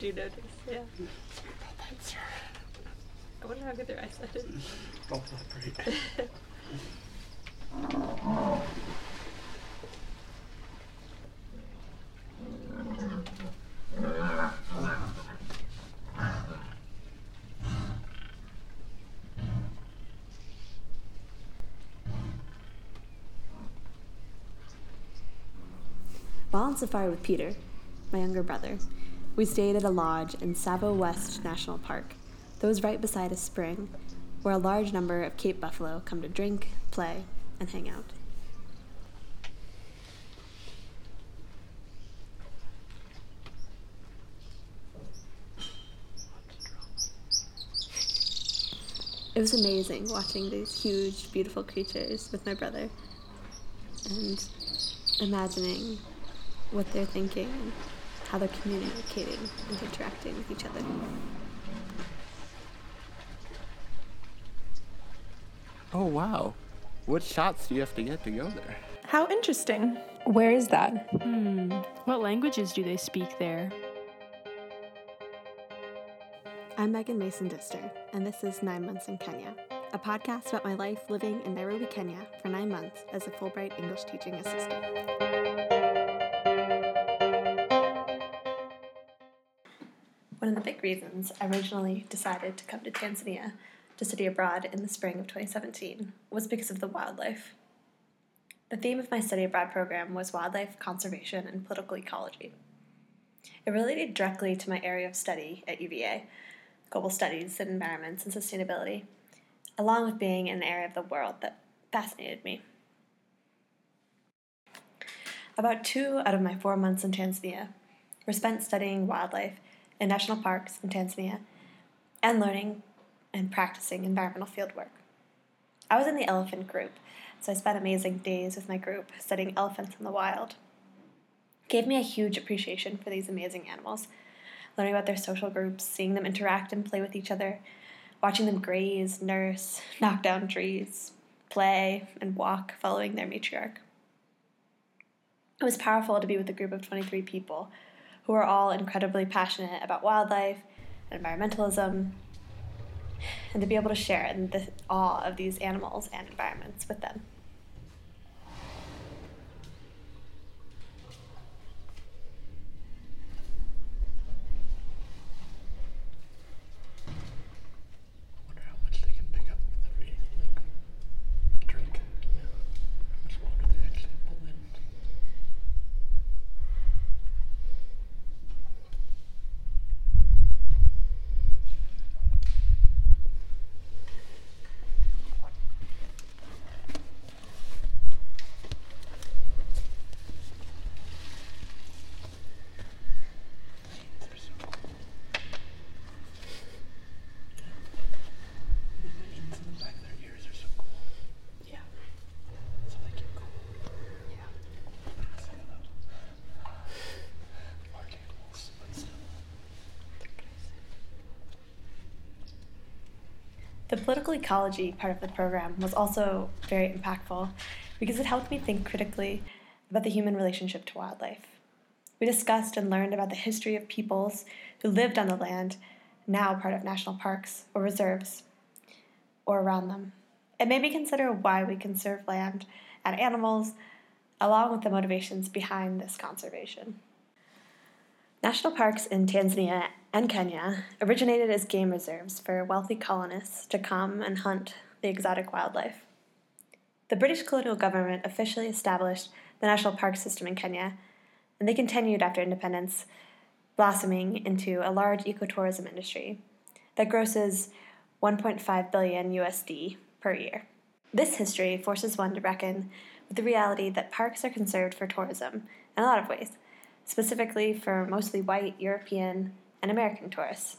do notice. Yeah. I wonder how good their eyesight is. Oh, not great. While on safari with Peter, my younger brother, we stayed at a lodge in Tsavo West National Park that was right beside a spring where a large number of Cape buffalo come to drink, play, and hang out. It was amazing watching these huge, beautiful creatures with my brother and imagining what they're thinking how they're communicating and interacting with each other. Oh, wow. What shots do you have to get to go there? How interesting. Where is that? Hmm. What languages do they speak there? I'm Megan Mason Dister, and this is Nine Months in Kenya, a podcast about my life living in Nairobi, Kenya for nine months as a Fulbright English teaching assistant. Of the big reasons I originally decided to come to Tanzania to study abroad in the spring of 2017 was because of the wildlife. The theme of my study abroad program was wildlife conservation and political ecology. It related directly to my area of study at UVA, global studies and environments and sustainability, along with being in an area of the world that fascinated me. About two out of my four months in Tanzania were spent studying wildlife in national parks in Tanzania and learning and practicing environmental fieldwork. I was in the elephant group, so I spent amazing days with my group studying elephants in the wild. It gave me a huge appreciation for these amazing animals, learning about their social groups, seeing them interact and play with each other, watching them graze, nurse, knock down trees, play, and walk following their matriarch. It was powerful to be with a group of 23 people who are all incredibly passionate about wildlife and environmentalism, and to be able to share in the awe of these animals and environments with them. I wonder how much they can pick up with every, like, drink. How much water they actually pull in. They're so cool. The veins in the back of their ears are so cool. Yeah. So they keep cool. Yeah. Some of them. Large animals, but still. The political ecology part of the program was also very impactful because it helped me think critically about the human relationship to wildlife. We discussed and learned about the history of peoples who lived on the land, now part of national parks or reserves, or around them. It made me consider why we conserve land and animals, along with the motivations behind this conservation. National parks in Tanzania and Kenya originated as game reserves for wealthy colonists to come and hunt the exotic wildlife. The British colonial government officially established the national park system in Kenya, and they continued after independence, blossoming into a large ecotourism industry that grosses 1.5 billion USD per year. This history forces one to reckon with the reality that parks are conserved for tourism in a lot of ways, specifically for mostly white European and American tourists.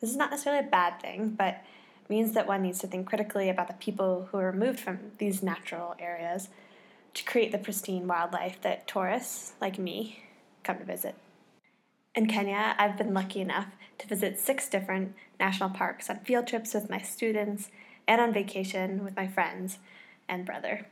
This is not necessarily a bad thing, but means that one needs to think critically about the people who are removed from these natural areas to create the pristine wildlife that tourists, like me, come to visit. In Kenya, I've been lucky enough to visit six different national parks on field trips with my students and on vacation with my friends and brother.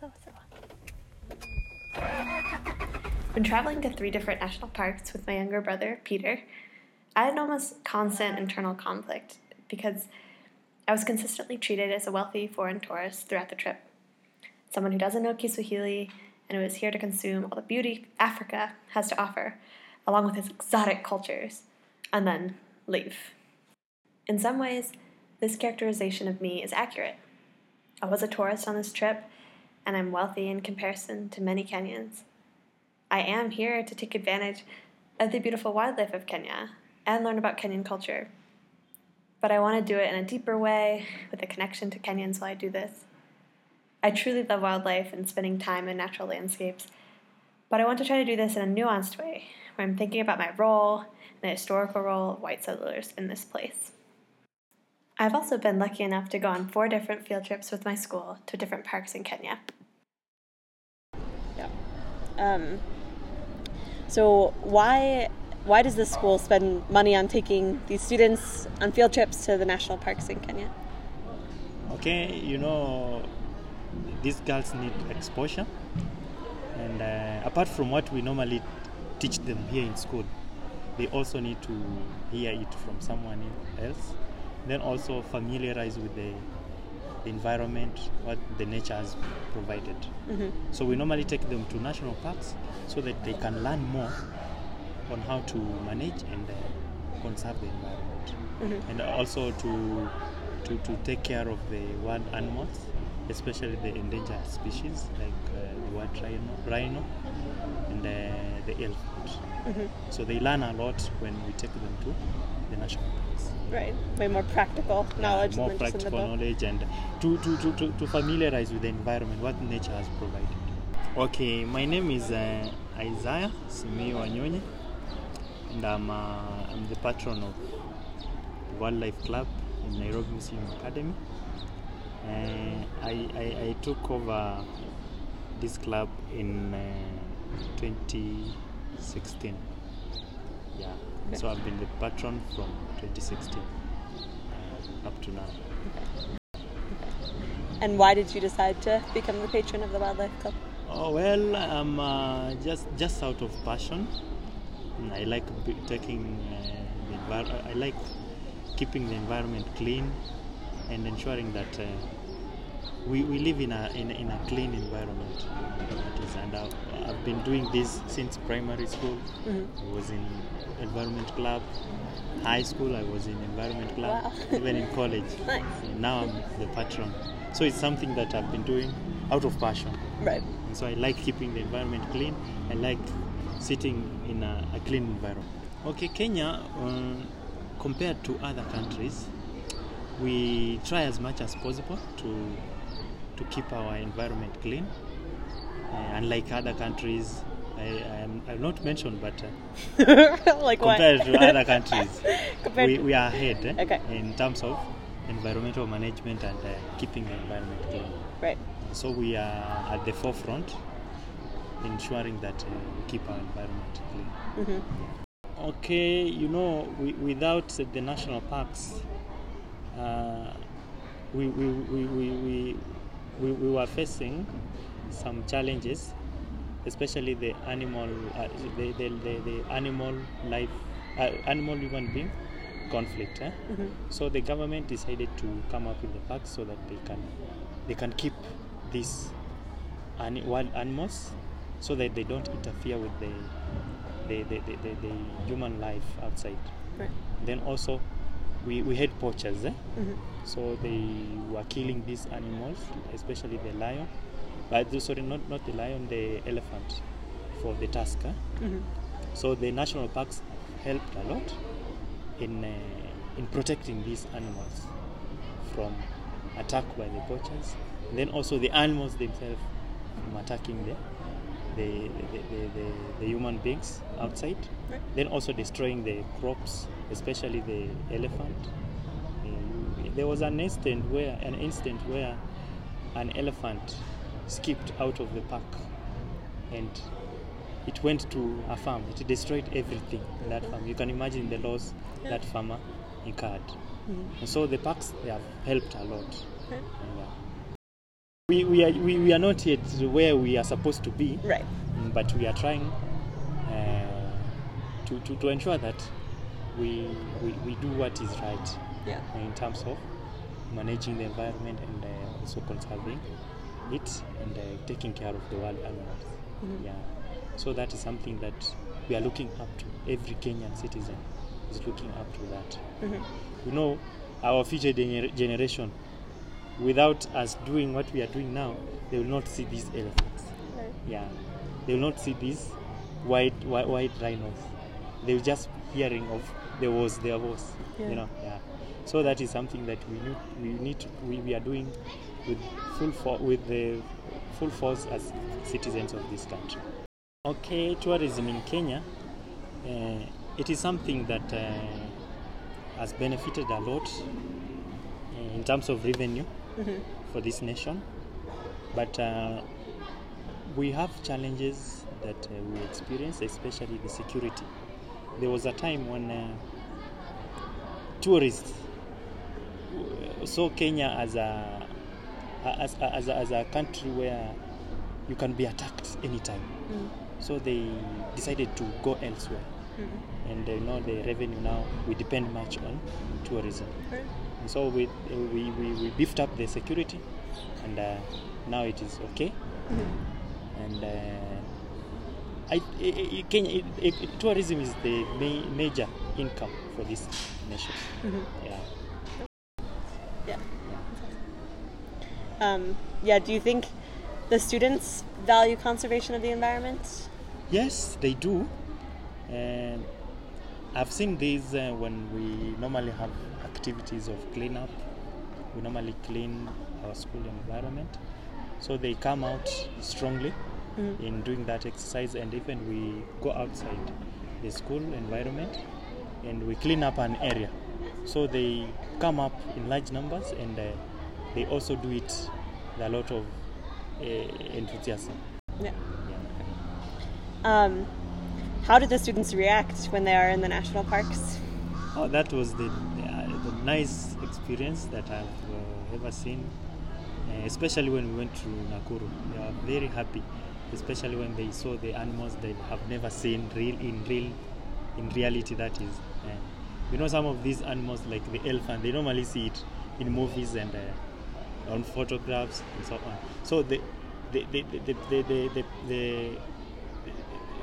So. When traveling to three different national parks with my younger brother, Peter, I had an almost constant internal conflict because I was consistently treated as a wealthy foreign tourist throughout the trip. Someone who doesn't know Kiswahili and who is here to consume all the beauty Africa has to offer, along with its exotic cultures, and then leave. In some ways, this characterization of me is accurate. I was a tourist on this trip, and I'm wealthy in comparison to many Kenyans. I am here to take advantage of the beautiful wildlife of Kenya and learn about Kenyan culture. But I want to do it in a deeper way, with a connection to Kenyans while I do this. I truly love wildlife and spending time in natural landscapes, but I want to try to do this in a nuanced way, where I'm thinking about my role and the historical role of white settlers in this place. I've also been lucky enough to go on four different field trips with my school to different parks in Kenya. Yeah. Um, so why why does this school spend money on taking these students on field trips to the national parks in Kenya? Okay, you know, these girls need exposure, and uh, apart from what we normally teach them here in school, they also need to hear it from someone else. Then also familiarize with the, the environment, what the nature has provided. So we normally take them to national parks so that they can learn more on how to manage and uh, conserve the environment, and also to, to to take care of the wild animals, especially the endangered species like uh, the white rhino, rhino and uh, the elephant. So they learn a lot when we take them to the national parks. Right. Way more practical knowledge more than just in the practical knowledge and to, to, to, to, to familiarize with the environment, what nature has provided. Okay, my name is uh, Isaiah Simi Wanyonyi, and I'm, uh, I'm the patron of the Wildlife Club in Nairobi Museum Academy. Uh, I, I, I took over this club in uh, 2016. Yeah, so I've been the patron from 2016 uh, up to now. And why did you decide to become the patron of the Wildlife Club? Oh well, I'm uh, just just out of passion. I like b- taking uh, the envir- I like keeping the environment clean and ensuring that uh, we, we live in a in, a- in a clean environment. And I've, I've been doing this since primary school. I was in environment club. High school, I was in environment club. Wow. Even in college. Nice. Now I'm the patron. So it's something that I've been doing out of passion. Right. And so I like keeping the environment clean. I like sitting in a, a clean environment. Okay, Kenya, um, compared to other countries, we try as much as possible to to keep our environment clean. Uh, unlike other countries, I, am I'll not mentioned, but uh, like what? compared to other countries, we, we are ahead eh, Okay. in terms of environmental management and uh, keeping the environment clean. Right. So we are at the forefront, ensuring that uh, we keep our environment clean. Okay, you know, we, without the national parks, we, we, we, we, we, we, we were facing some challenges, especially the animal, uh, the, the, the, the animal life, uh, animal human being conflict. Eh? So the government decided to come up with the parks so that they can they can keep these ani- wild animals so that they don't interfere with the the, the, the, the, the human life outside. Right. Then also we, we had poachers, eh? so they were killing these animals, especially the lion. But sorry, not, not the lion, the elephant for the tusk. eh? So the national parks helped a lot in uh, in protecting these animals from attack by the poachers. And Then also the animals themselves from attacking the the, the, the, the, the human beings outside. Right. Then also destroying the crops, especially the elephant. Uh, there was an instant where an instant where an elephant skipped out of the park and it went to a farm. It destroyed everything in that farm. You can imagine the loss that farmer incurred. And so the parks they have helped a lot. Okay. Yeah. We, we, are, we, we are not yet where we are supposed to be, Right. Mm, but we are trying uh, to, to, to ensure that we, we, we do what is right Yeah. in terms of managing the environment and uh, also conserving it and uh, taking care of the wild animals. Yeah. So that is something that we are looking up to. Every Kenyan citizen is looking up to that. You know, our future gener- generation, without us doing what we are doing now, they will not see these elephants. Right. Yeah, they will not see these white white, white rhinos. They will just hearing of there was there was. Yeah. You know, yeah. So that is something that we need we need to, we, we are doing with full for, with the full force as citizens of this country. Okay, tourism in Kenya, uh, it is something that uh, has benefited a lot uh, in terms of revenue for this nation, but uh, we have challenges that we experience, especially the security. There was a time when uh, tourists uh, saw Kenya as a as, as, a, as a country where you can be attacked anytime. So they decided to go elsewhere. And you know the revenue now we depend much on tourism. And so we, we, we, we beefed up the security, and uh, now it is okay. And uh, I, I, I- Kenya, tourism is the ma- major income for this nation. Yeah. Yeah. Um, yeah. Do you think the students value conservation of the environment? Yes, they do. And I've seen this uh, when we normally have activities of cleanup. We normally clean our school environment. So they come out strongly in doing that exercise, and even we go outside the school environment and we clean up an area. So they come up in large numbers and uh, they also do it with a lot of uh, enthusiasm. Yeah. Yeah. Um, how did the students react when they are in the national parks? Oh, that was the, the, the nice experience that I've uh, ever seen, uh, especially when we went to Nakuru. They were very happy, especially when they saw the animals they have never seen real in real in reality. That is, uh, you know, some of these animals like the elephant, they normally see it in movies and uh, on photographs and so on. So the the the the the, the, the, the,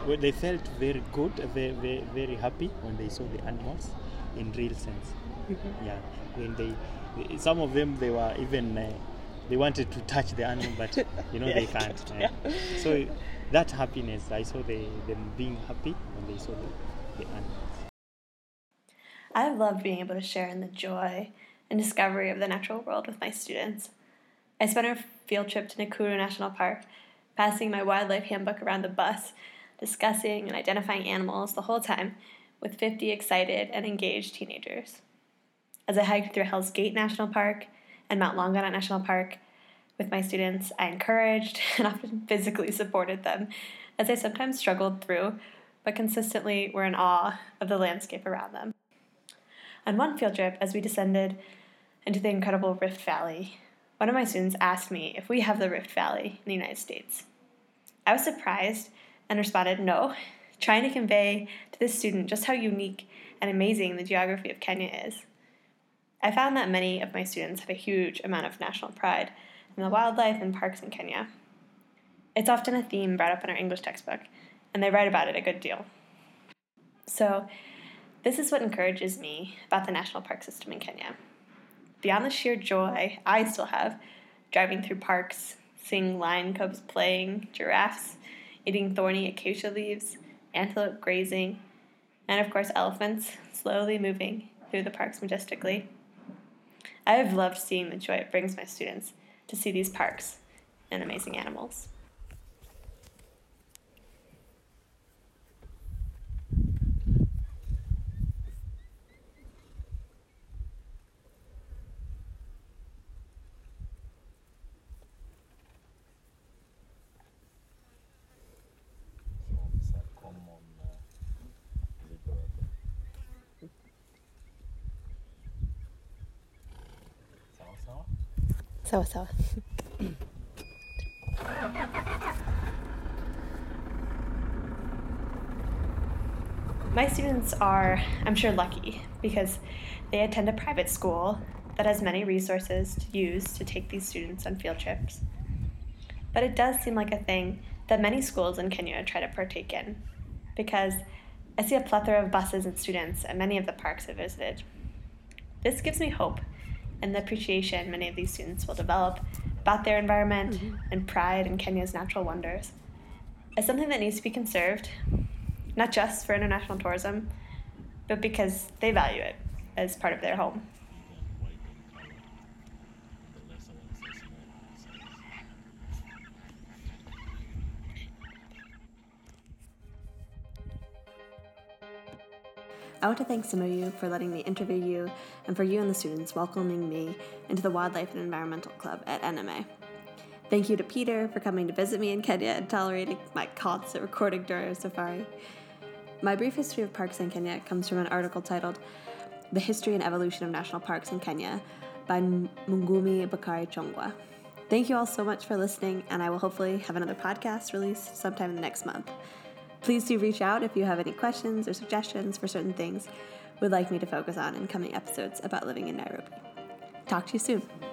well, they felt very good, very, very, very happy when they saw the animals in real sense. Yeah, when they, they- some of them they were even uh, they wanted to touch the animal, but you know Yeah, they can't. can't, uh, So that happiness, I saw they, them being happy when they saw the, the animals. I've loved being able to share in the joy and discovery of the natural world with my students. I spent our field trip to Nakuru National Park, passing my wildlife handbook around the bus, discussing and identifying animals the whole time with 50 excited and engaged teenagers. As I hiked through Hell's Gate National Park and Mount Longonot National Park with my students, I encouraged and often physically supported them as they sometimes struggled through, but consistently were in awe of the landscape around them. On one field trip, as we descended into the incredible Rift Valley, one of my students asked me if we have the Rift Valley in the United States. I was surprised and responded no, trying to convey to this student just how unique and amazing the geography of Kenya is. I found that many of my students have a huge amount of national pride in the wildlife and parks in Kenya. It's often a theme brought up in our English textbook, and they write about it a good deal. So, this is what encourages me about the national park system in Kenya. Beyond the sheer joy I still have driving through parks, seeing lion cubs playing, giraffes eating thorny acacia leaves, antelope grazing, and of course elephants slowly moving through the parks majestically. I have loved seeing the joy it brings my students to see these parks and amazing animals. Sawa. My students are, I'm sure, lucky because they attend a private school that has many resources to use to take these students on field trips. But it does seem like a thing that many schools in Kenya try to partake in because I see a plethora of buses and students at many of the parks I visited. This gives me hope and the appreciation many of these students will develop about their environment mm-hmm. and pride in Kenya's natural wonders as something that needs to be conserved, not just for international tourism, but because they value it as part of their home. I want to thank some of you for letting me interview you and for you and the students welcoming me into the Wildlife and Environmental Club at NMA. Thank you to Peter for coming to visit me in Kenya and tolerating my constant recording during our safari. My brief history of parks in Kenya comes from an article titled The History and Evolution of National Parks in Kenya by Mungumi Bakari Chongwa. Thank you all so much for listening, and I will hopefully have another podcast released sometime in the next month. Please do reach out if you have any questions or suggestions for certain things we'd like me to focus on in coming episodes about living in Nairobi. Talk to you soon.